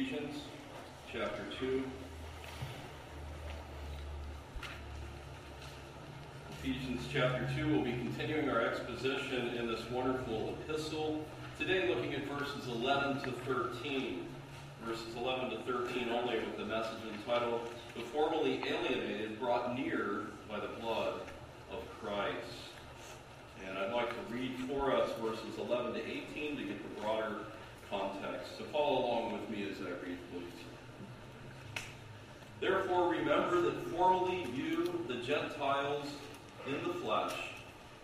Ephesians chapter 2. Ephesians chapter 2, we'll be continuing our exposition in this wonderful epistle. Today, looking at verses 11 to 13. Verses 11 to 13 only, with the message entitled, The Formerly Alienated Brought Near by the Blood of Christ. And I'd like to read for us verses 11 to 18 to get the broader context. So follow along with me as I read, please. Therefore, remember that formerly you, the Gentiles in the flesh,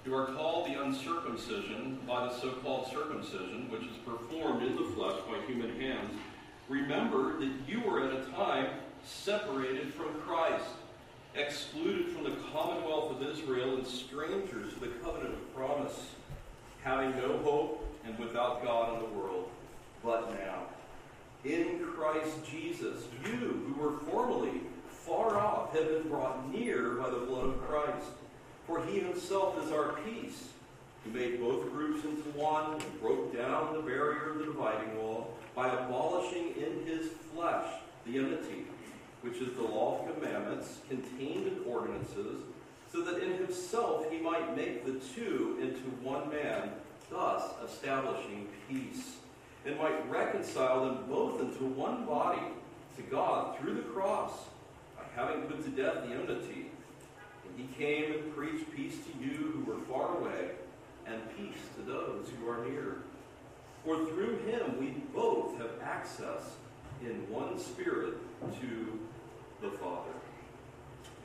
who are called the uncircumcision by the so called circumcision, which is performed in the flesh by human hands, remember that you were at a time separated from Christ, excluded from the commonwealth of Israel, and strangers to the covenant of promise, having no hope and without God in the world. But now, in Christ Jesus, you who were formerly far off have been brought near by the blood of Christ. For he himself is our peace, who made both groups into one and broke down the barrier of the dividing wall by abolishing in his flesh the enmity, which is the law of commandments contained in ordinances, so that in himself he might make the two into one man, thus establishing peace, and might reconcile them both into one body to God through the cross, by having put to death the enmity. And he came and preached peace to you who were far away, and peace to those who are near. For through him we both have access in one spirit to the Father.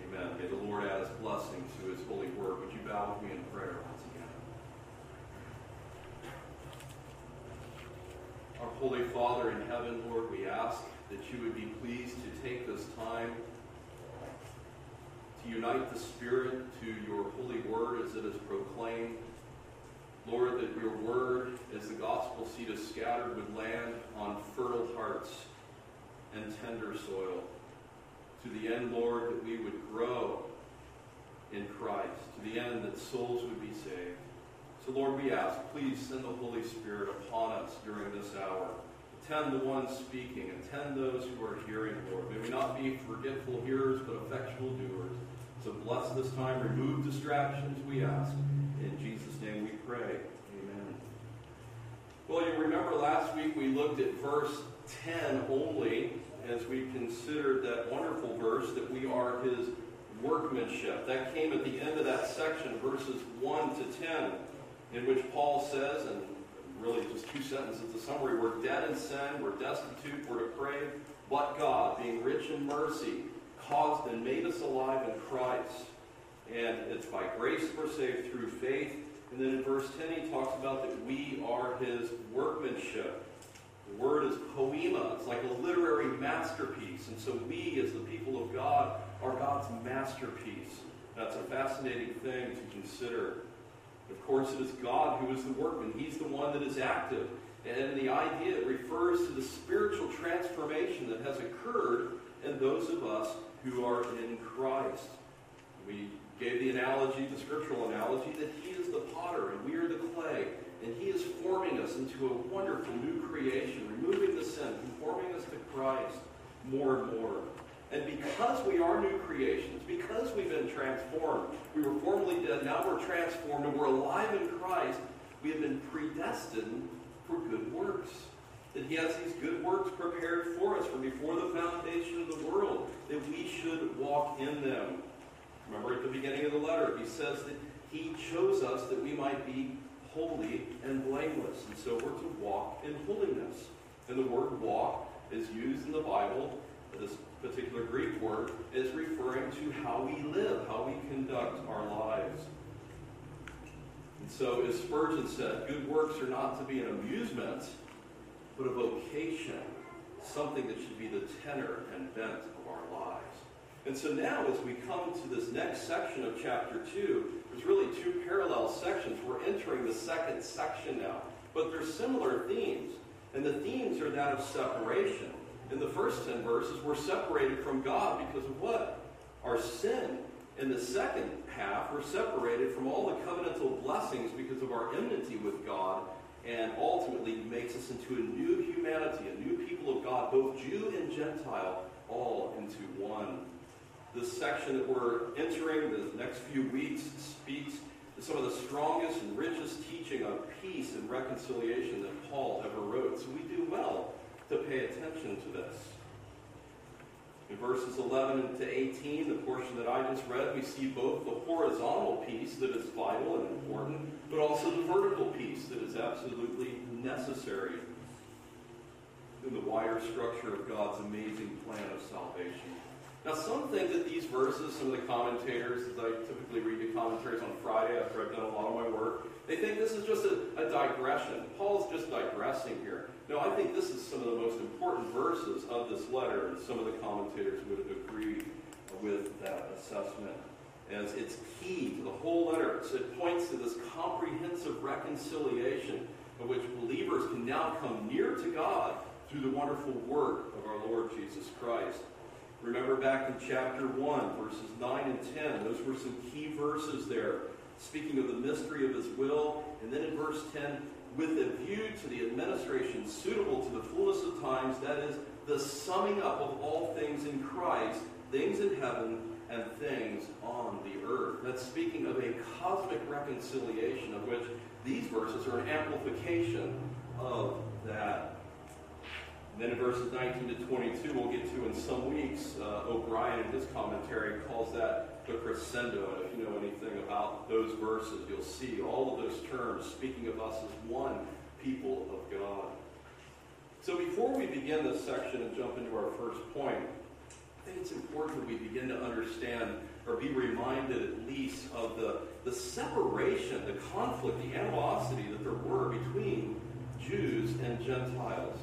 Amen. May the Lord add his blessing to his holy word. Would you bow with me in prayer once again? Our Holy Father in heaven, Lord, we ask that you would be pleased to take this time to unite the Spirit to your holy word as it is proclaimed Lord, that your word, as the gospel seed is scattered, would land on fertile hearts and tender soil. To the end, Lord, that we would grow in Christ. To the end that souls would be saved. So, Lord, we ask, please send the Holy Spirit upon us during this hour. Attend the ones speaking. Attend those who are hearing, Lord. May we not be forgetful hearers, but effectual doers. So bless this time. Remove distractions, we ask. In Jesus' name we pray. Amen. Well, you remember last week we looked at verse 10 only as we considered that wonderful verse that we are his workmanship. That came at the end of that section, verses 1 to 10, in which Paul says, and really just two sentences, the summary, we're dead in sin, we're destitute, we're depraved, but God, being rich in mercy, caused and made us alive in Christ and it's by grace we're saved through faith. And then in verse 10, he talks about that we are his workmanship. The word is poema. It's like a literary masterpiece. And so we, as the people of God, are God's masterpiece. That's a fascinating thing to consider. Of course, it is God who is the workman. He's the one that is active. And the idea refers to the spiritual transformation that has occurred in those of us who are in Christ. We gave the analogy, the scriptural analogy, that He is the potter and we are the clay. And He is forming us into a wonderful new creation, removing the sin, conforming us to Christ more and more. And because we are new creations, because we've been transformed, we were formerly dead, now we're transformed, and we're alive in Christ, we have been predestined for good works. That He has these good works prepared for us from before the foundation of the world, that we should walk in them. Remember at the beginning of the letter, he says that he chose us that we might be holy and blameless. And so we're to walk in holiness. And the word walk is used in the Bible, this particular Greek word, is referring to how we live, how we conduct our lives. And so, as Spurgeon said, good works are not to be an amusement, but a vocation, something that should be the tenor and bent of our lives. And so now, as we come to this next section of chapter 2, there's really two parallel sections. We're entering the second section now. But there's similar themes. And the themes are that of separation. In the first 10 verses, we're separated from God because of what? Our sin. In the second half, we're separated from all the covenantal blessings because of our enmity with God and ultimately makes us into a new humanity, a new people of God both Jew and Gentile, all into one. This section that we're entering the next few weeks speaks to some of the strongest and richest teaching on peace and reconciliation that Paul ever wrote. So we do well to pay attention to this. In verses 11 to 18, the portion that I just read, we see both the horizontal piece that is vital and important, but also the vertical piece that is absolutely necessary in the wider structure of God's amazing plan of salvation. Now, some think that these verses, some of the commentators, as I typically read the commentaries on Friday after I've done a lot of my work, they think this is just a, a digression. Paul's just digressing here. No, I think this is some of the most important verses of this letter, and some of the commentators would have agreed with that assessment. As it's key to the whole letter. So it points to this comprehensive reconciliation of which believers can now come near to God through the wonderful work of our Lord Jesus Christ. Remember back in chapter 1, verses 9 and 10, those were some key verses there, speaking of the mystery of his will. And then in verse 10, with a view to the administration suitable to the fullness of times, that is, the summing up of all things in Christ, things in heaven and things on the earth. That's speaking of a cosmic reconciliation of which these verses are an amplification of that. And then in verses 19 to 22, we'll get to in some weeks, uh, O'Brien in his commentary calls that the crescendo. And if you know anything about those verses, you'll see all of those terms speaking of us as one people of God. So before we begin this section and jump into our first point, I think it's important that we begin to understand or be reminded at least of the, the separation, the conflict, the animosity that there were between Jews and Gentiles.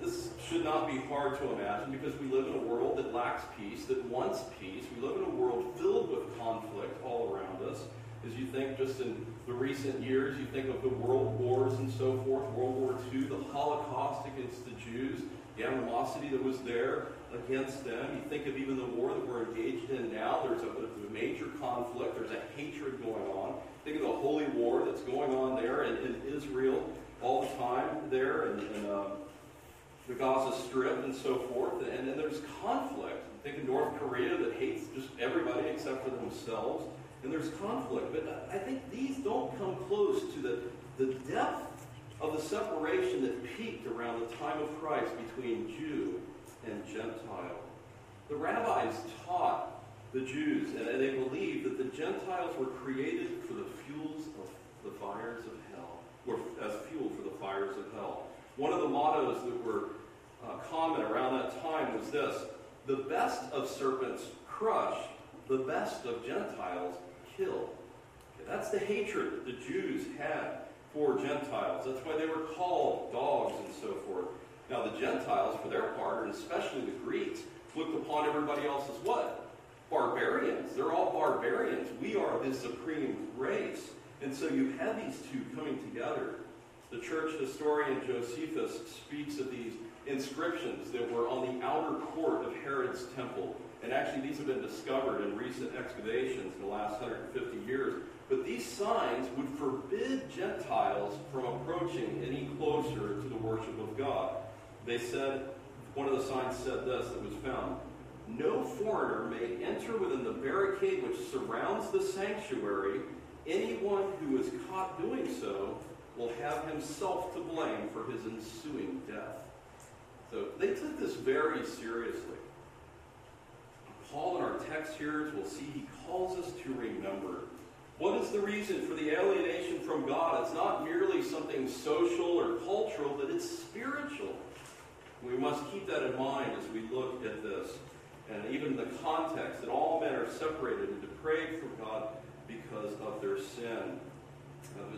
This should not be hard to imagine because we live in a world that lacks peace, that wants peace. We live in a world filled with conflict all around us. As you think just in the recent years, you think of the world wars and so forth, World War II, the Holocaust against the Jews, the animosity that was there against them. You think of even the war that we're engaged in now. There's a, a major conflict. There's a hatred going on. Think of the holy war that's going on there in, in Israel all the time there, and, and um, the Gaza Strip and so forth. And then there's conflict. Think of North Korea that hates just everybody except for themselves. And there's conflict. But I think these don't come close to the, the depth of the separation that peaked around the time of Christ between Jew and Gentile. The rabbis taught the Jews, and they believed that the Gentiles were created for the fuels of the fires of hell, or as fuel for the fires of hell. One of the mottos that were uh, common around that time was this the best of serpents crush, the best of Gentiles kill. Okay, that's the hatred the Jews had for Gentiles. That's why they were called dogs and so forth. Now, the Gentiles, for their part, and especially the Greeks, looked upon everybody else as what? Barbarians. They're all barbarians. We are the supreme race. And so you have these two coming together. The church historian Josephus speaks of these inscriptions that were on the outer court of Herod's temple. And actually, these have been discovered in recent excavations in the last 150 years. But these signs would forbid Gentiles from approaching any closer to the worship of God. They said, one of the signs said this that was found No foreigner may enter within the barricade which surrounds the sanctuary. Anyone who is caught doing so will have himself to blame for his ensuing death. So they took this very seriously. Paul in our text here, we'll see, he calls us to remember. What is the reason for the alienation from God? It's not merely something social or cultural, but it's spiritual. We must keep that in mind as we look at this. And even the context that all men are separated and depraved from God because of their sin.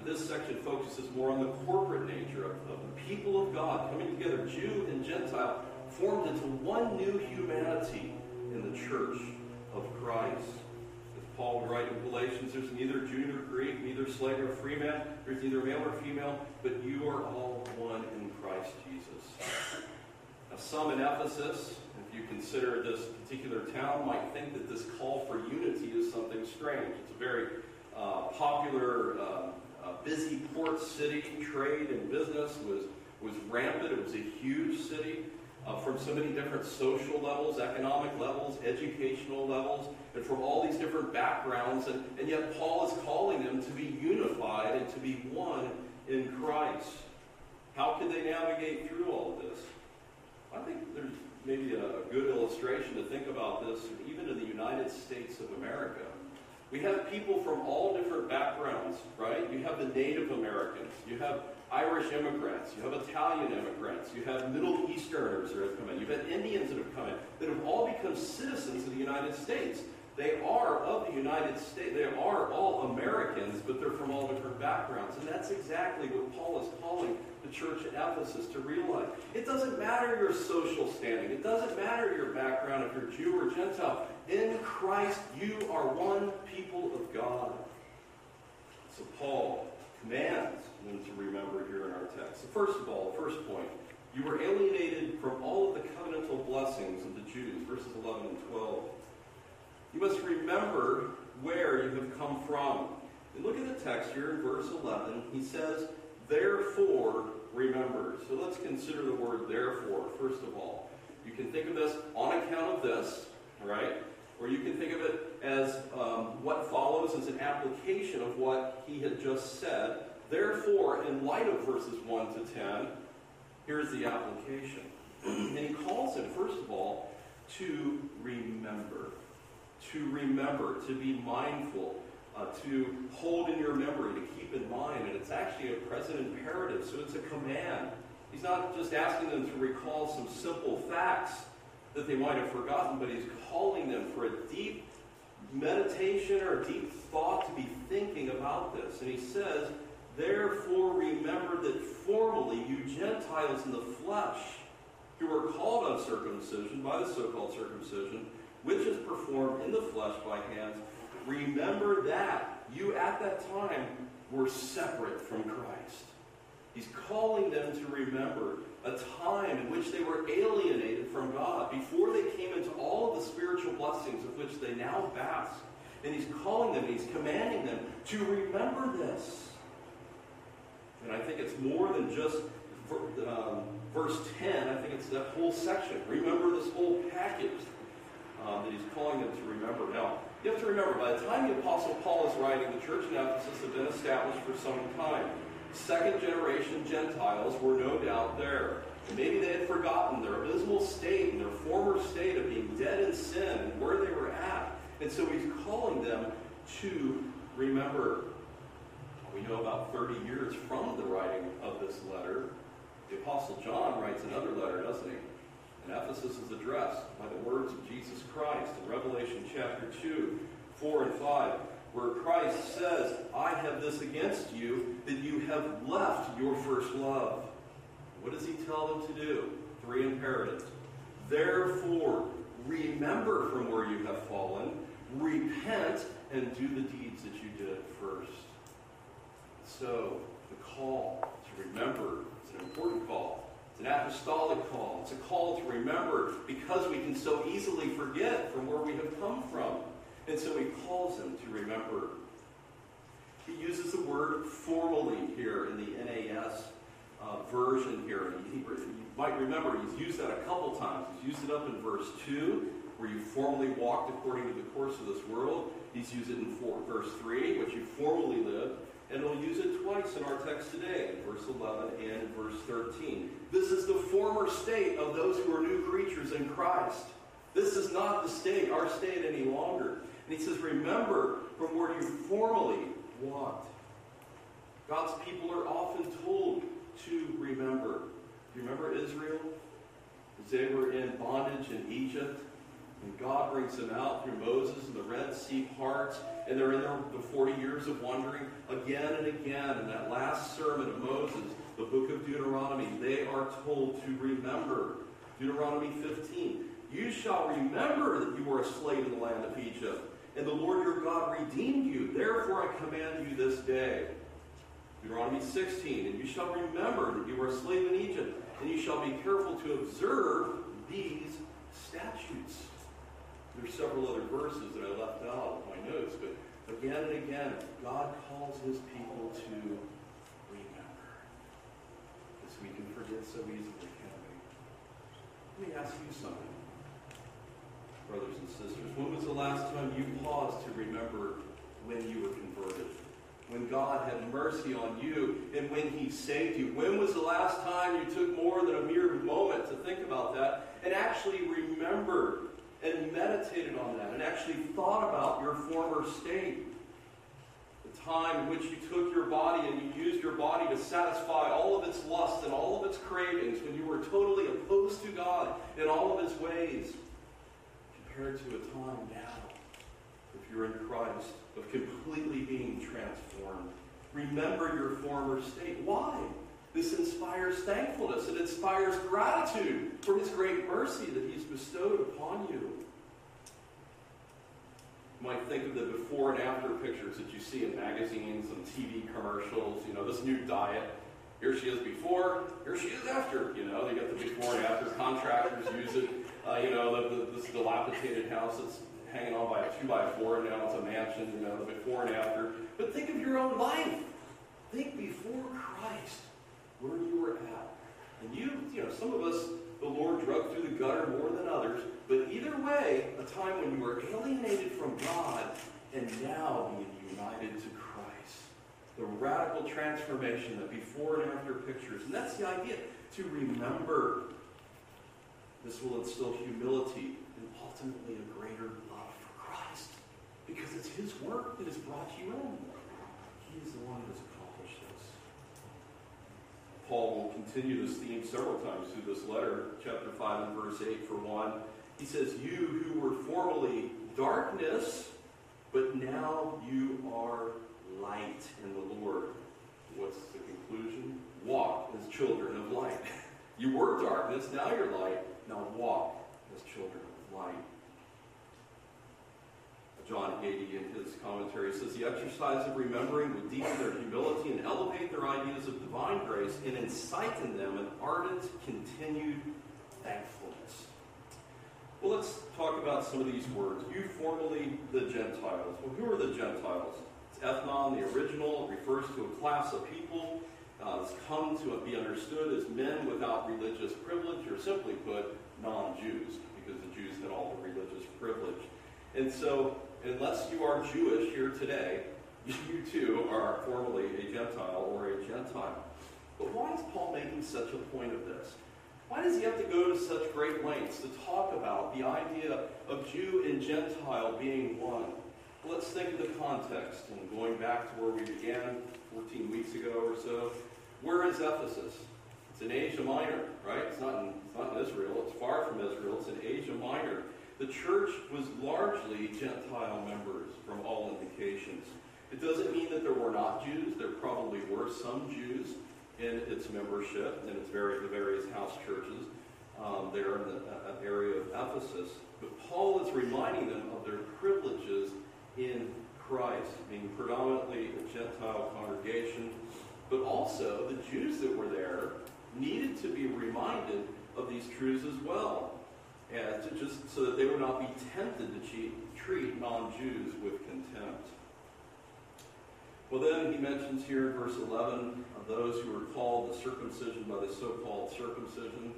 This section focuses more on the corporate nature of, of the people of God coming together, Jew and Gentile, formed into one new humanity in the church of Christ. As Paul would write in Galatians, there's neither Jew nor Greek, neither slave nor free man, there's neither male nor female, but you are all one in Christ Jesus. Now, some in Ephesus, if you consider this particular town, might think that this call for unity is something strange. It's a very uh, popular, uh, busy port city. Trade and business was, was rampant. It was a huge city. Uh, from so many different social levels, economic levels, educational levels, and from all these different backgrounds. And, and yet Paul is calling them to be unified and to be one in Christ. How can they navigate through all of this? I think there's maybe a good illustration to think about this, even in the United States of America. We have people from all different backgrounds, right? You have the Native Americans, you have Irish immigrants, you have Italian immigrants, you have Middle Easterners that have come in, you've had Indians that have come in, that have all become citizens of the United States. They are of the United States. They are all Americans, but they're from all different backgrounds. And that's exactly what Paul is calling the church at Ephesus to realize. It doesn't matter your social standing. It doesn't matter your background, if you're Jew or Gentile. In Christ, you are one people of God. So Paul commands them to remember here in our text. So first of all, first point, you were alienated from all of the covenantal blessings of the Jews, verses 11 and 12. You must remember where you have come from. And look at the text here in verse 11. He says, Therefore, remember. So let's consider the word therefore, first of all. You can think of this on account of this, right? Or you can think of it as um, what follows as an application of what he had just said. Therefore, in light of verses 1 to 10, here's the application. and he calls it, first of all, to remember to remember, to be mindful, uh, to hold in your memory, to keep in mind. And it's actually a present imperative, so it's a command. He's not just asking them to recall some simple facts that they might have forgotten, but he's calling them for a deep meditation or a deep thought to be thinking about this. And he says, Therefore remember that formerly you Gentiles in the flesh, who were called uncircumcision by the so-called circumcision, which is performed in the flesh by hands, remember that you at that time were separate from Christ. He's calling them to remember a time in which they were alienated from God before they came into all of the spiritual blessings of which they now bask. And he's calling them, he's commanding them to remember this. And I think it's more than just um, verse 10. I think it's that whole section. Remember this whole package um, that he's calling them to remember. Now, you have to remember, by the time the Apostle Paul is writing, the church in Ephesus had been established for some time. Second generation Gentiles were no doubt there. And maybe they had forgotten their abysmal state and their former state of being dead in sin and where they were at. And so he's calling them to remember. We know about 30 years from the writing of this letter, the Apostle John writes another letter, doesn't he? And Ephesus is addressed by the words of Jesus Christ in Revelation chapter 2, 4 and 5, where Christ says, I have this against you, that you have left your first love. What does he tell them to do? Three imperatives. Therefore, remember from where you have fallen, repent, and do the deeds that you did first. So, the call to remember is an important call an apostolic call. It's a call to remember because we can so easily forget from where we have come from. And so he calls them to remember. He uses the word formally here in the NAS uh, version here. He, he, you might remember he's used that a couple times. He's used it up in verse 2, where you formally walked according to the course of this world. He's used it in four, verse 3, which you formally lived and we'll use it twice in our text today, verse 11 and verse 13. This is the former state of those who are new creatures in Christ. This is not the state, our state any longer. And he says, Remember from where you formerly walked. God's people are often told to remember. Do you remember Israel? As they were in bondage in Egypt, and God brings them out through Moses and the Red Sea parts, and they're in there the 40 years of wandering again and again. In that last sermon of Moses, the book of Deuteronomy, they are told to remember. Deuteronomy 15. You shall remember that you were a slave in the land of Egypt, and the Lord your God redeemed you. Therefore I command you this day. Deuteronomy 16. And you shall remember that you were a slave in Egypt, and you shall be careful to observe these statutes. There's several other verses that I left out notes, but again and again, God calls his people to remember. Because we can forget so easily, can we? Let me ask you something, brothers and sisters. When was the last time you paused to remember when you were converted? When God had mercy on you and when He saved you? When was the last time you took more than a mere moment to think about that and actually remembered and meditated on that and actually thought about your former state? The time in which you took your body and you used your body to satisfy all of its lusts and all of its cravings, when you were totally opposed to God in all of his ways, compared to a time now, if you're in Christ, of completely being transformed. Remember your former state. Why? This inspires thankfulness. It inspires gratitude for his great mercy that he's bestowed upon you You might think of the before and after pictures that you see in magazines and TV commercials. You know, this new diet. Here she is before, here she is after. You know, they get the before and after. Contractors use it. Uh, you know, the, the, this dilapidated house that's hanging on by a two by four, and now it's a mansion. You know, the before and after. But think of your own life. Think before Christ, where you were at. And you, you know, some of us, the Lord drug through the gutter more than others. But either way, a time when you were alienated from God and now being united to Christ. The radical transformation that before and after pictures. And that's the idea to remember. This will instill humility and ultimately a greater love for Christ. Because it's His work that has brought you in. He is the one who has. Paul will continue this theme several times through this letter, chapter 5 and verse 8 for one. He says, You who were formerly darkness, but now you are light in the Lord. What's the conclusion? Walk as children of light. you were darkness, now you're light. Now walk as children of light. John Hagee, in his commentary, says the exercise of remembering would deepen their humility and elevate their ideas of divine grace and incite in them an ardent, continued thankfulness. Well, let's talk about some of these words. You formerly the Gentiles. Well, who are the Gentiles? It's ethnon, the original. It refers to a class of people uh, that's come to be understood as men without religious privilege, or simply put, non-Jews, because the Jews had all the religious privilege. And so, unless you are Jewish here today, you too are formally a Gentile or a Gentile. But why is Paul making such a point of this? Why does he have to go to such great lengths to talk about the idea of Jew and Gentile being one? Let's think of the context and going back to where we began 14 weeks ago or so. Where is Ephesus? It's in Asia Minor, right? It's not in, it's not in Israel. It's far from Israel. It's in Asia Minor. The church was largely Gentile members from all indications. It doesn't mean that there were not Jews. There probably were some Jews in its membership in its very, the various house churches um, there in the uh, area of Ephesus. But Paul is reminding them of their privileges in Christ, being predominantly a Gentile congregation, but also the Jews that were there needed to be reminded of these truths as well, and to just so that they would not be tempted to cheat, treat non-Jews with contempt. Well, then he mentions here in verse 11 of those who were called the circumcision by the so called circumcision.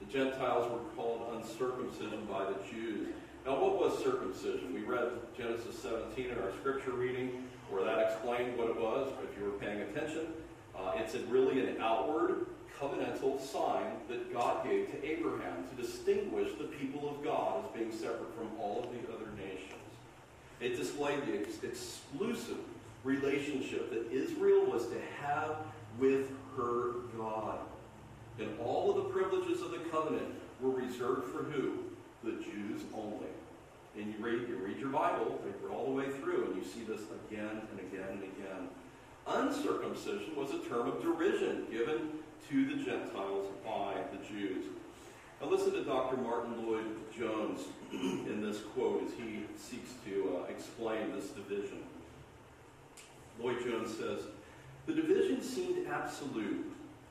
The Gentiles were called uncircumcision by the Jews. Now, what was circumcision? We read Genesis 17 in our scripture reading, where that explained what it was, if you were paying attention. Uh, it's really an outward covenantal sign that God gave to Abraham to distinguish the people of God as being separate from all of the other nations. It displayed the ex- exclusive relationship that Israel was to have with her God. And all of the privileges of the covenant were reserved for who? The Jews only. And you read, you read your Bible, all the way through, and you see this again and again and again. Uncircumcision was a term of derision given to the Gentiles by the Jews. Now listen to Dr. Martyn Lloyd-Jones in this quote as he seeks to uh, explain this division. Lloyd-Jones says, The division seemed absolute,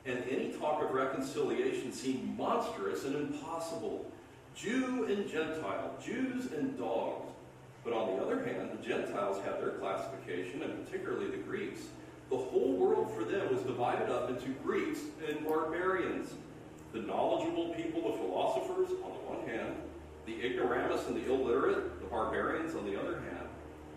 and any talk of reconciliation seemed monstrous and impossible. Jew and Gentile, Jews and dogs. But on the other hand, the Gentiles had their classification, and particularly the Greeks. The whole world for them was divided up into Greeks and barbarians. The knowledgeable people, the philosophers, on the one hand, the ignoramus and the illiterate, the barbarians on the other hand,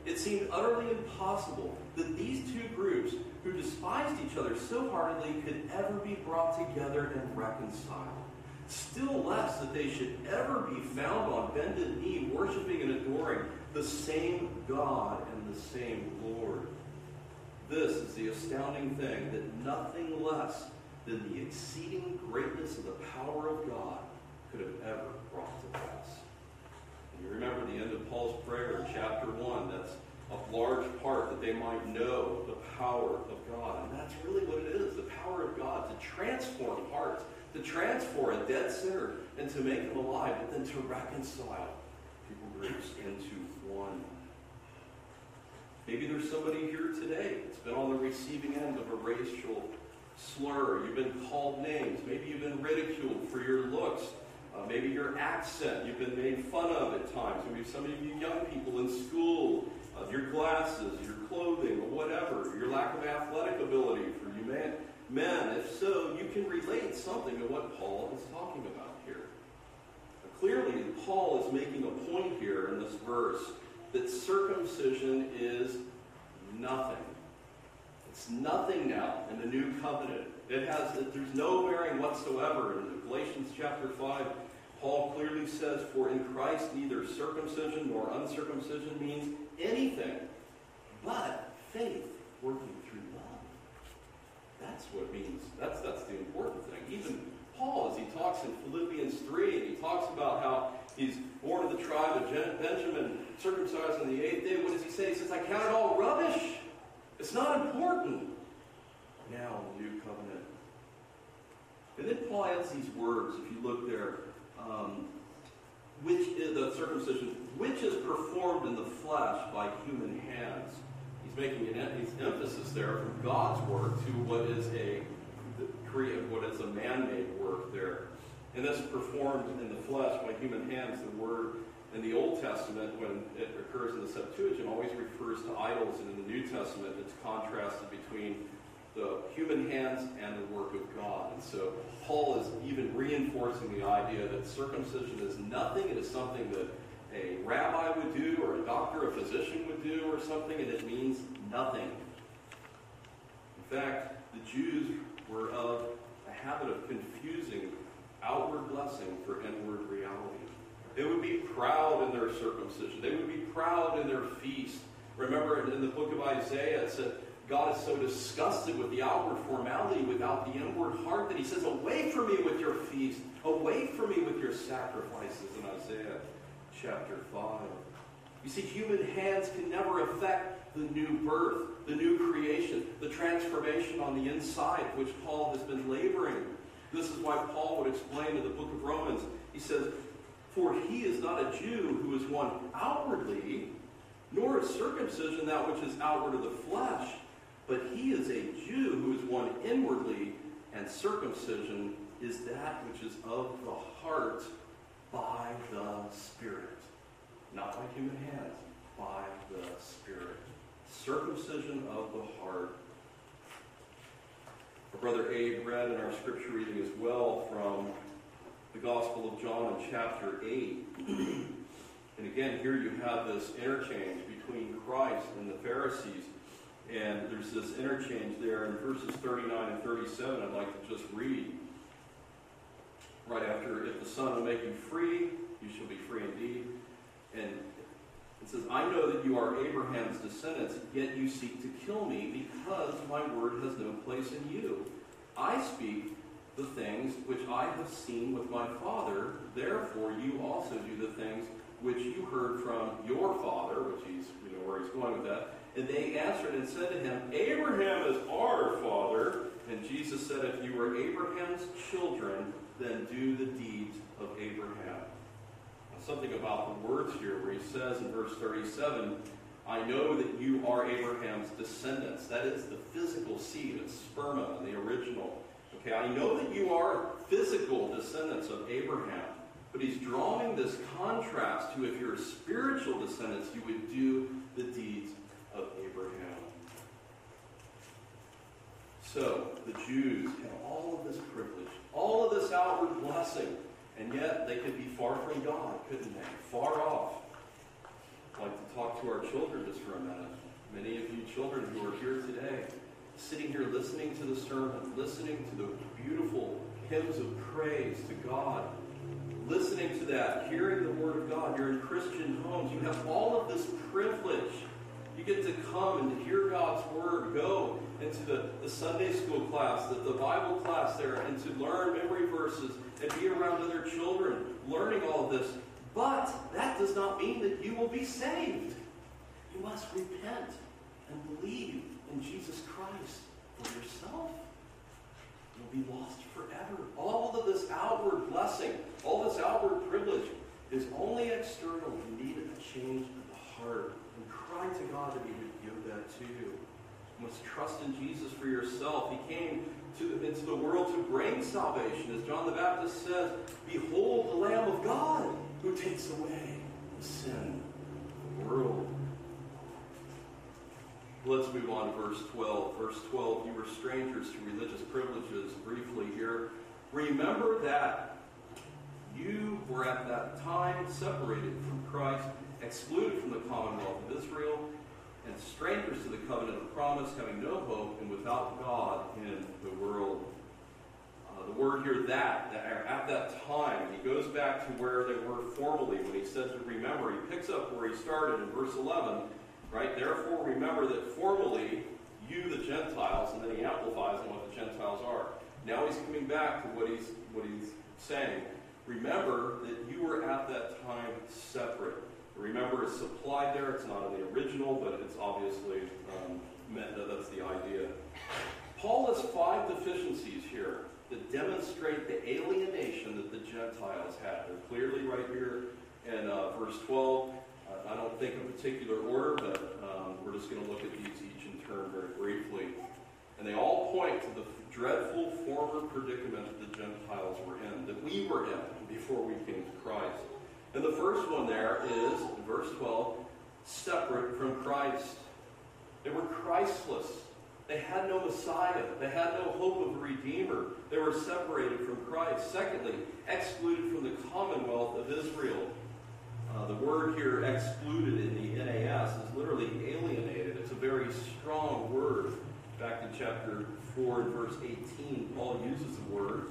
it seemed utterly impossible that these two groups, who despised each other so heartily, could ever be brought together and reconciled. Still less that they should ever be found on bended knee, worshiping and adoring the same God and the same Lord. This is the astounding thing that nothing less than the exceeding greatness of the power of God could have ever brought to pass. And you remember the end of Paul's prayer in chapter 1. That's a large part that they might know the power of God. And that's really what it is the power of God to transform hearts, to transform a dead sinner and to make him alive, but then to reconcile people groups into one. Maybe there's somebody here today that's been on the receiving end of a racial slur. You've been called names. Maybe you've been ridiculed for your looks. Uh, maybe your accent. You've been made fun of at times. Maybe some of you young people in school, uh, your glasses, your clothing, or whatever, your lack of athletic ability for you men. Men, if so, you can relate something to what Paul is talking about here. Clearly, Paul is making a point here in this verse that circumcision is nothing. It's nothing now in the new covenant. It has there's no bearing whatsoever. In Galatians chapter 5, Paul clearly says, For in Christ neither circumcision nor uncircumcision means anything but faith working through love. That's what means. That's that's the important thing. Even Paul, as he talks in Philippians 3, and he talks about how he's born of the tribe of Benjamin, circumcised on the eighth day, what does he say? He says, I count it all rubbish. It's not important. Now, new covenant. And then Paul adds these words, if you look there, um, which is the circumcision, which is performed in the flesh by human hands. He's making an emphasis there from God's work to what is a what is a man-made work there. And this performed in the flesh by human hands. The word in the Old Testament, when it occurs in the Septuagint, always refers to idols, and in the New Testament, it's contrasted between the human hands and the work of God. And so Paul is even reinforcing the idea that circumcision is nothing. It is something that a rabbi would do, or a doctor, a physician would do, or something, and it means nothing. In fact, the Jews were of a habit of confusing outward blessing for inward reality. They would be proud in their circumcision. They would be proud in their feast. Remember in the book of Isaiah, it said, God is so disgusted with the outward formality without the inward heart that he says, Away from me with your feast, away from me with your sacrifices in Isaiah chapter 5. You see, human hands can never affect the new birth, the new creation, the transformation on the inside, which Paul has been laboring. This is why Paul would explain in the book of Romans. He says, For he is not a Jew who is one outwardly, nor is circumcision that which is outward of the flesh, but he is a Jew who is one inwardly, and circumcision is that which is of the heart by the Spirit. Not by human hands, by the Spirit. Circumcision of the heart. Our brother Abe read in our scripture reading as well from the Gospel of John in chapter 8. and again, here you have this interchange between Christ and the Pharisees. And there's this interchange there in verses 39 and 37 I'd like to just read right after, if the Son will make you free, you shall be free indeed. And says, I know that you are Abraham's descendants, yet you seek to kill me because my word has no place in you. I speak the things which I have seen with my Father, therefore you also do the things which you heard from your father, which he's, you know, where he's going with that. And they answered and said to him, Abraham is our father. And Jesus said, If you were Abraham's children, then do the deeds of Abraham. Something about the words here where he says in verse 37, I know that you are Abraham's descendants. That is the physical seed, it's sperma in the original. Okay, I know that you are physical descendants of Abraham. But he's drawing this contrast to if you're spiritual descendants, you would do the deeds of Abraham. So the Jews have all of this privilege, all of this outward blessing, And yet they could be far from God, couldn't they? Far off. I'd like to talk to our children just for a minute. Many of you children who are here today, sitting here listening to the sermon, listening to the beautiful hymns of praise to God, listening to that, hearing the Word of God. You're in Christian homes. You have all of this privilege. You get to come and hear God's Word, go into the, the Sunday school class, the, the Bible class there, and to learn memory verses and be around other children, learning all of this. But that does not mean that you will be saved. You must repent and believe in Jesus Christ for yourself. You'll be lost forever. All of this outward blessing, all this outward privilege is only external. You need a change of the heart. And cry to God that He would give that to you. Must trust in Jesus for yourself. He came to, into the world to bring salvation. As John the Baptist says, Behold the Lamb of God who takes away the sin of the world. Let's move on to verse 12. Verse 12, you were strangers to religious privileges, briefly here. Remember that you were at that time separated from Christ, excluded from the commonwealth of Israel, and strangers to the covenant of promise, having no hope and without God in the world. Uh, the word here, that, that, at that time, he goes back to where they were formerly when he said to remember. He picks up where he started in verse 11 Right? Therefore, remember that formerly you, the Gentiles, and then he amplifies on what the Gentiles are. Now he's coming back to what he's what he's saying. Remember that you were at that time separate. Remember is supplied there. It's not in the original, but it's obviously um, meant that that's the idea. Paul has five deficiencies here that demonstrate the alienation that the Gentiles had. They're clearly right here in uh, verse 12. I don't think in particular order, but um, we're just going to look at these each in turn very briefly. And they all point to the dreadful former predicament that the Gentiles were in, that we were in before we came to Christ. And the first one there is, verse 12, separate from Christ. They were Christless. They had no Messiah. They had no hope of a Redeemer. They were separated from Christ. Secondly, excluded from the commonwealth of Israel. Uh, the word here, excluded in the NAS, is literally alienated. It's a very strong word. Back in chapter 4 and verse 18, Paul uses the word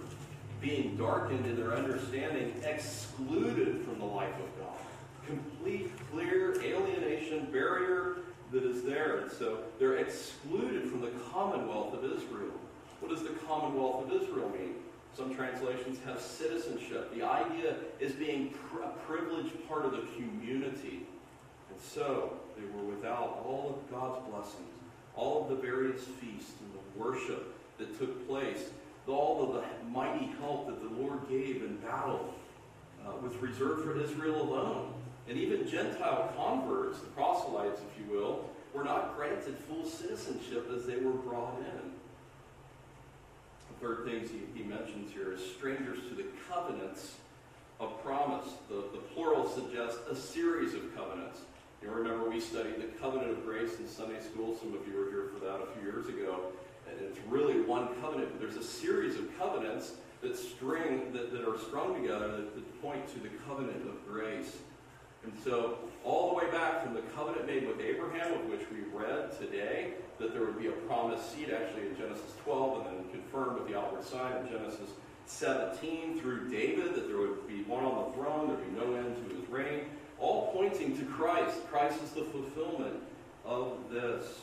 being darkened in their understanding, excluded from the life of God. Complete, clear alienation, barrier that is there. And so they're excluded from the commonwealth of Israel. What does the commonwealth of Israel mean? Some translations have citizenship. The idea is being a privileged part of the community. And so they were without all of God's blessings, all of the various feasts and the worship that took place, all of the mighty help that the Lord gave in battle uh, was reserved for Israel alone. And even Gentile converts, the proselytes, if you will, were not granted full citizenship as they were brought in The third things he, he mentions here is strangers to the covenants of promise. The, the plural suggests a series of covenants. You remember we studied the covenant of grace in Sunday school. Some of you were here for that a few years ago. It's really one covenant, but there's a series of covenants that string that, that are strung together that, that point to the covenant of grace. And so, all the way back from the covenant made with Abraham, of which we read today, that there would be a promised seed actually in Genesis 12 and then confirmed with the outward sign in Genesis 17 through David, that there would be one on the throne, there'd be no end to his reign, all pointing to Christ. Christ is the fulfillment of this.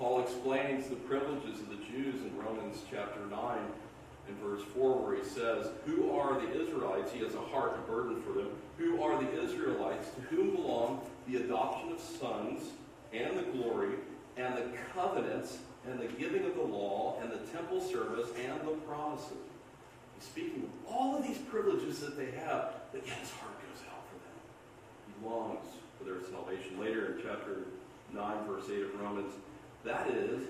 Paul explains the privileges of the Jews in Romans chapter 9 and verse 4 where he says, Who are the Israelites? He has a heart, a burden for them. Who are the Israelites to whom belong the adoption of sons and the glory and the covenants and the giving of the law and the temple service and the promises. He's speaking of all of these privileges that they have, but yet his heart goes out for them. He longs for their salvation. Later in chapter 9, verse 8 of Romans, that is,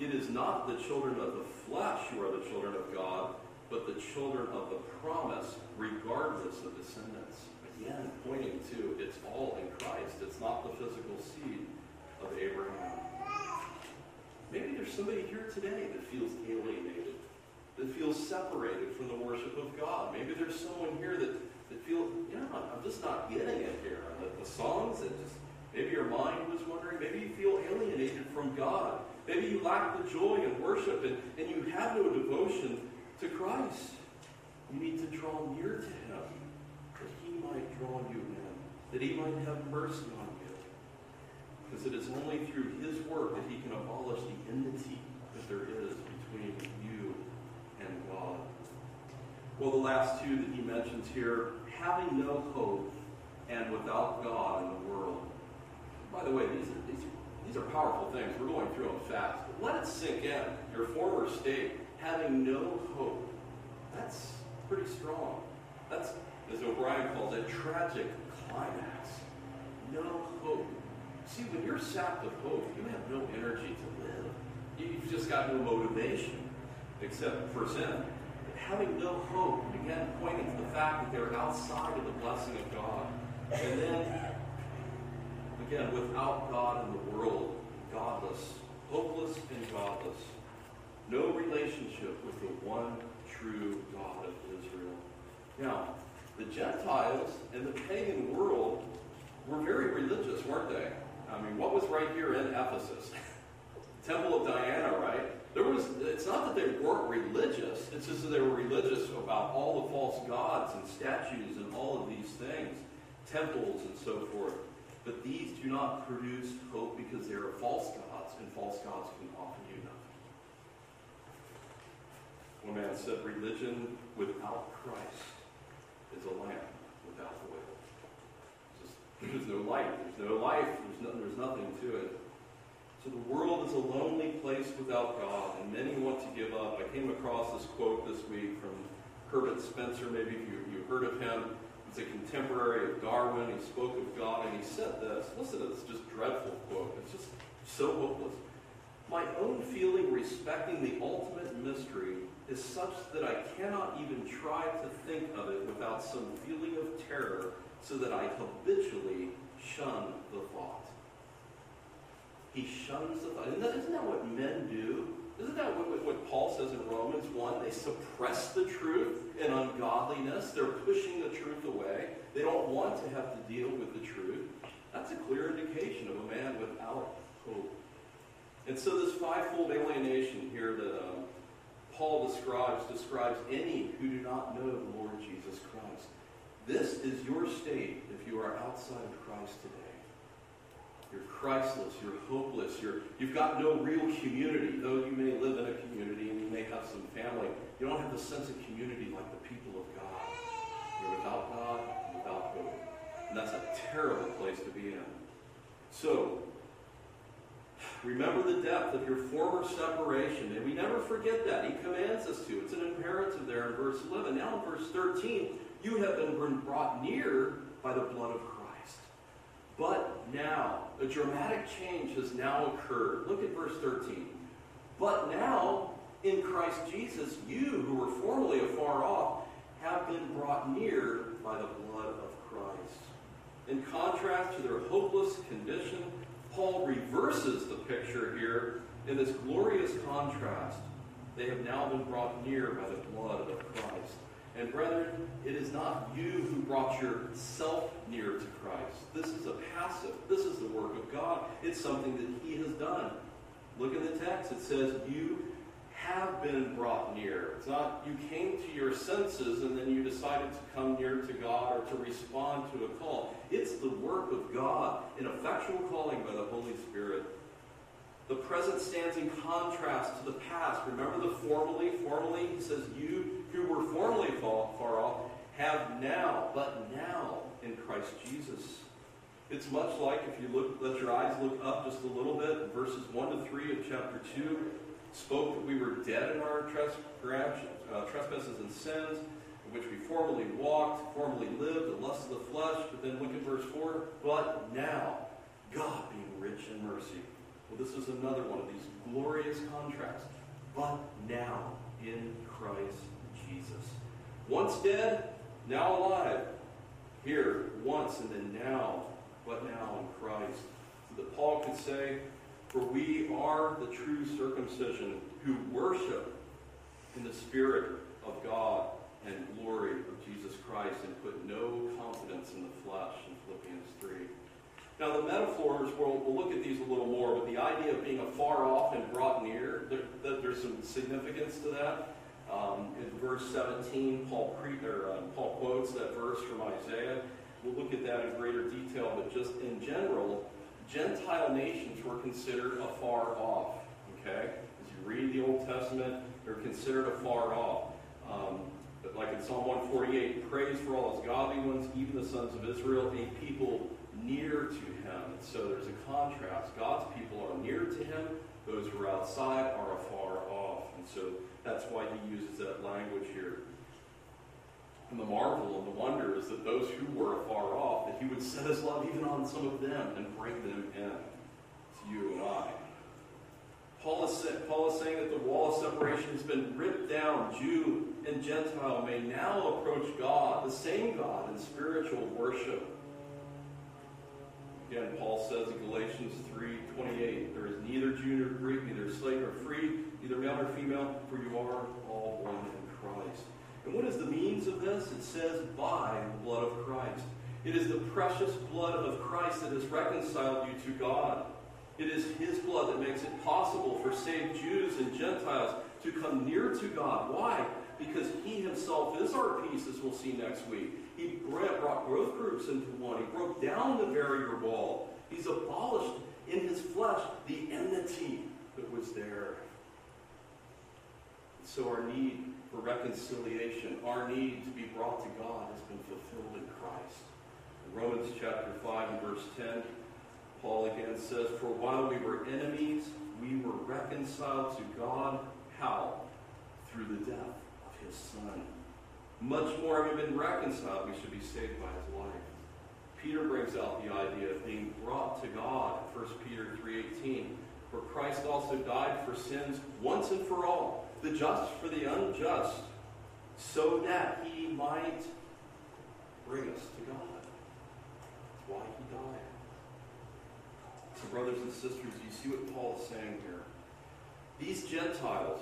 it is not the children of the flesh who are the children of God, but the children of the promise, regardless of descendants. Again, pointing to it's all in Christ. It's not the physical seed of Abraham. Maybe there's somebody here today that feels alienated. that feels separated from the worship of God. Maybe there's someone here that, that feels, you know, I'm just not getting it here. The, the songs that just, maybe your mind was wondering, maybe you feel alienated from God. Maybe you lack the joy in worship and, and you have no devotion to Christ. You need to draw near to him that he might draw you in, that he might have mercy on you. Because it is only through his work that he can abolish the enmity that there is between you and God. Well, the last two that he mentions here, having no hope and without God in the world. By the way, these are, these are, these are powerful things. We're going through them fast. But let it sink in. Your former state, having no hope. That's pretty strong. That's, as O'Brien calls it, a tragic climax. No hope. See, when you're sapped of hope, you have no energy to live. You've just got no motivation except for sin. Having no hope, again, pointing to the fact that they're outside of the blessing of God. And then, again, without God in the world, godless, hopeless and godless. No relationship with the one true God of Israel. Now, the Gentiles and the pagan world were very religious, weren't they? I mean, what was right here in Ephesus? Temple of Diana, right? There was. It's not that they weren't religious. It's just that they were religious about all the false gods and statues and all of these things, temples and so forth. But these do not produce hope because they are false gods, and false gods can offer you nothing. One man said, "Religion without Christ is a lamp without oil." There's no light. There's no life. There's, no, there's nothing to it. So the world is a lonely place without God, and many want to give up. I came across this quote this week from Herbert Spencer. Maybe you, you heard of him. He's a contemporary of Darwin. He spoke of God, and he said this. Listen to this just dreadful quote. It's just so hopeless. My own feeling respecting the ultimate mystery is such that I cannot even try to think of it without some feeling of terror so that I habitually shun the thought. He shuns the thought. Isn't that, isn't that what men do? Isn't that what, what Paul says in Romans 1? They suppress the truth in ungodliness. They're pushing the truth away. They don't want to have to deal with the truth. That's a clear indication of a man without hope. And so this fivefold alienation here that um, Paul describes describes any who do not know the Lord Jesus Christ. This is your state if you are outside of Christ today. You're Christless, you're hopeless, you're, you've got no real community. Though you may live in a community and you may have some family, you don't have the sense of community like the people of God. You're without God, without hope. And that's a terrible place to be in. So, remember the depth of your former separation. And we never forget that. He commands us to. It's an imperative there in verse 11. Now in verse 13, you have been brought near by the blood of Christ. But now, a dramatic change has now occurred. Look at verse 13. But now, in Christ Jesus, you who were formerly afar off have been brought near by the blood of Christ. In contrast to their hopeless condition, Paul reverses the picture here in this glorious contrast. They have now been brought near by the blood of Christ. And brethren, it is not you who brought yourself near to Christ. This is a passive. This is the work of God. It's something that He has done. Look at the text. It says, You have been brought near. It's not you came to your senses and then you decided to come near to God or to respond to a call. It's the work of God, an effectual calling by the Holy Spirit. The present stands in contrast to the past. Remember the formerly? Formerly, he says, You who were formerly far off have now, but now in Christ Jesus. It's much like if you look, let your eyes look up just a little bit, verses 1 to 3 of chapter 2 spoke that we were dead in our uh, trespasses and sins, in which we formerly walked, formerly lived, the lust of the flesh. But then look at verse 4. But now, God being rich in mercy. Well, this is another one of these glorious contrasts. But now, in Christ Jesus. Once dead, now alive. Here, once and then now, but now in Christ. So that Paul could say, For we are the true circumcision who worship in the Spirit of God and glory of Jesus Christ and put no confidence in the flesh in Philippians 3. Now, the metaphors, we'll, we'll look at these a little more, but the idea of being afar off and brought near, there, there's some significance to that. Um, in verse 17, Paul, pre, or, uh, Paul quotes that verse from Isaiah. We'll look at that in greater detail, but just in general, Gentile nations were considered afar off. Okay? As you read the Old Testament, they're considered afar off. Um, like in Psalm 148, praise for all his godly ones, even the sons of Israel, a people near to him. And so there's a contrast. God's people are near to him, those who are outside are afar off. And so that's why he uses that language here. And the marvel and the wonder is that those who were afar off, that he would set his love even on some of them and bring them in to you and I. Paul is, Paul is saying that the wall of separation has been ripped down. Jew and Gentile may now approach God, the same God, in spiritual worship. Again, Paul says in Galatians 3:28, there is neither Jew nor Greek, neither slave nor free, neither male nor female, for you are all one in Christ. And what is the means of this? It says, by the blood of Christ. It is the precious blood of Christ that has reconciled you to God. It is his blood that makes it possible for saved Jews and Gentiles to come near to God. Why? Because he himself is our peace, as we'll see next week. He brought growth groups into one. He broke down the barrier wall. He's abolished in his flesh the enmity that was there. So our need for reconciliation, our need to be brought to God has been fulfilled in Christ. In Romans chapter 5 and verse 10, Paul again says, For while we were enemies, we were reconciled to God. How? Through the death his Son. Much more having been reconciled, we should be saved by his life. Peter brings out the idea of being brought to God, 1 Peter 3.18. For Christ also died for sins once and for all, the just for the unjust, so that he might bring us to God. That's why he died. So, brothers and sisters, you see what Paul is saying here. These Gentiles,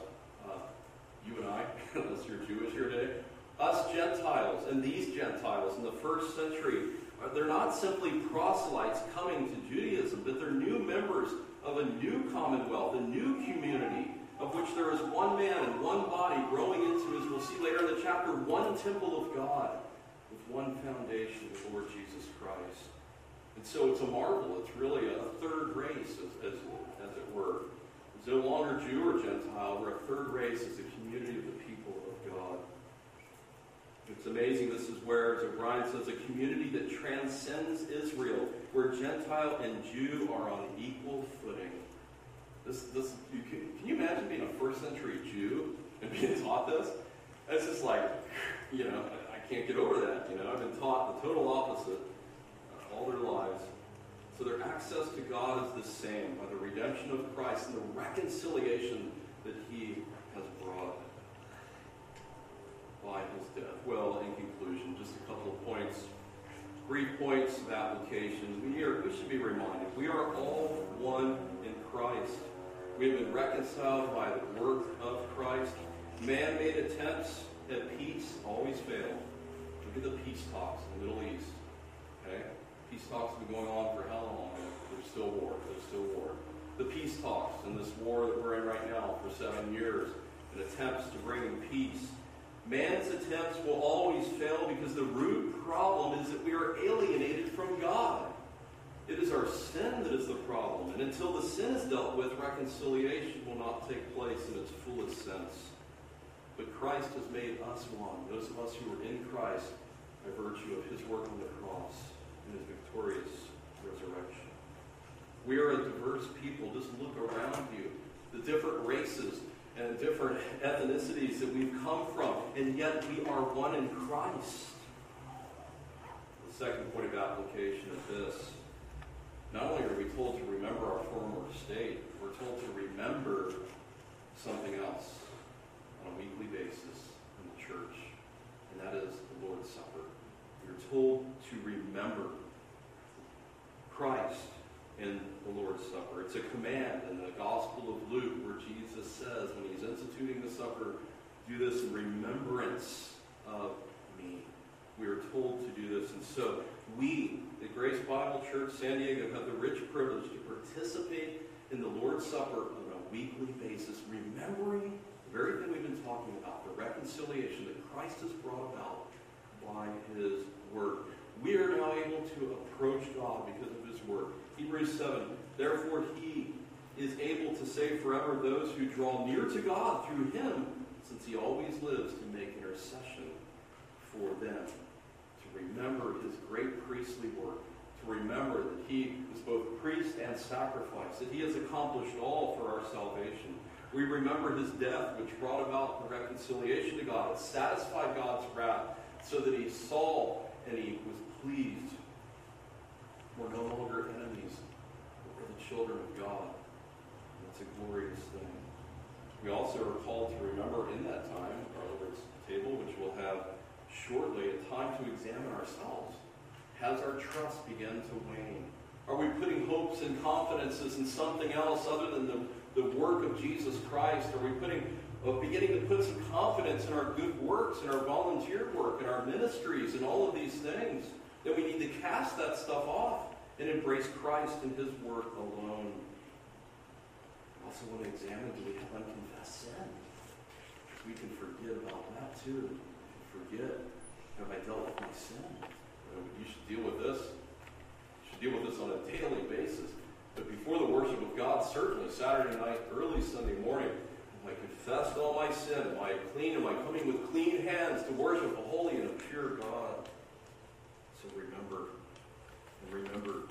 you and I, unless you're Jewish here today, us Gentiles and these Gentiles in the first century, uh, they're not simply proselytes coming to Judaism, but they're new members of a new commonwealth, a new community, of which there is one man and one body growing into, as we'll see later in the chapter, one temple of God with one foundation, the Lord Jesus Christ. And so it's a marvel. It's really a third race, as, as, as it were. No longer Jew or Gentile. We're a third race as a community of the people of God. It's amazing. This is where, as O'Brien says, a community that transcends Israel, where Gentile and Jew are on equal footing. This, this, you can, can you imagine being a first century Jew and being taught this? It's just like, you know, I, I can't get over that. You know, I've been taught the total opposite uh, all their lives. So their access to God is the same by the redemption of Christ and the reconciliation that He has brought by His death. Well, in conclusion, just a couple of points, brief points of application. We, are, we should be reminded we are all one in Christ. We have been reconciled by the work of Christ. Man made attempts at peace always fail. Look at the peace talks in the Middle East. Peace talks have been going on for how long? There's still war. There's still war. The peace talks and this war that we're in right now for seven years and attempts to bring peace. Man's attempts will always fail because the root problem is that we are alienated from God. It is our sin that is the problem. And until the sin is dealt with, reconciliation will not take place in its fullest sense. But Christ has made us one, those of us who are in Christ, by virtue of his work on the cross and his victorious resurrection. We are a diverse people. Just look around you. The different races and different ethnicities that we've come from, and yet we are one in Christ. The second point of application is this. Not only are we told to remember our former state, we're told to remember something else on a weekly basis in the church, and that is the Lord's Supper. We're told to remember Christ in the Lord's Supper. It's a command in the Gospel of Luke where Jesus says, when he's instituting the supper, Do this in remembrance of me. We are told to do this. And so we, the Grace Bible Church San Diego, have the rich privilege to participate in the Lord's Supper on a weekly basis, remembering the very thing we've been talking about, the reconciliation that Christ has brought about by his word. We are now able to approach God because of his word. Hebrews 7, therefore he is able to save forever those who draw near to God through him, since he always lives to make intercession for them. To remember his great priestly work, to remember that he was both priest and sacrifice, that he has accomplished all for our salvation. We remember his death, which brought about the reconciliation to God. It satisfied God's wrath so that he saw and he was pleased. We're no longer enemies, we're the children of God. That's a glorious thing. We also are called to remember in that time, our Lord's table, which we'll have shortly, a time to examine ourselves. Has our trust begun to wane? Are we putting hopes and confidences in something else other than the, the work of Jesus Christ? Are we putting uh, beginning to put some confidence in our good works, in our volunteer work, in our ministries, and all of these things? That we need to cast that stuff off and embrace Christ and His work alone I also want to examine do we have unconfessed sin? We can forget about that too. Forget. Have I dealt with my sin? You should deal with this. You should deal with this on a daily basis. But before the worship of God, certainly Saturday night, early Sunday morning, have I confessed all my sin? Am I clean? Am I coming with clean hands to worship a holy and a pure God? So remember, and remember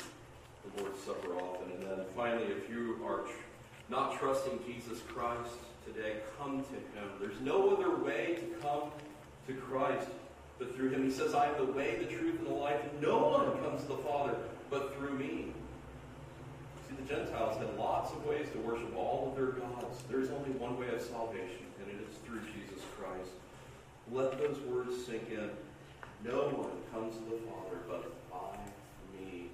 the Lord's Supper often. And then finally, if you are not trusting Jesus Christ today, come to him. There's no other way to come to Christ but through him. He says, I am the way, the truth, and the life. No one comes to the Father but through me. See, the Gentiles had lots of ways to worship all of their gods. There's only one way of salvation, and it is through Jesus Christ. Let those words sink in. No one comes to the Father but by me.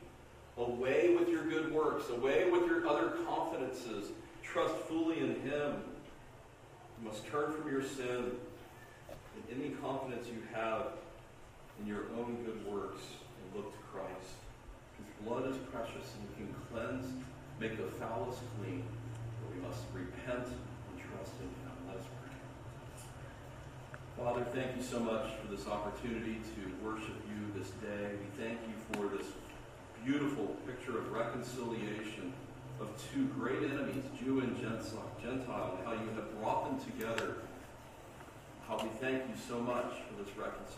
Away with your good works, away with your other confidences. Trust fully in Him. You must turn from your sin and any confidence you have in your own good works and look to Christ. Blood is precious and can cleanse, make the foulest clean. But we must repent and trust in Him. Let us pray. Father, thank you so much for this opportunity to worship you this day. We thank you for this beautiful picture of reconciliation of two great enemies, Jew and Gentile, and how you have brought them together. How we thank you so much for this reconciliation.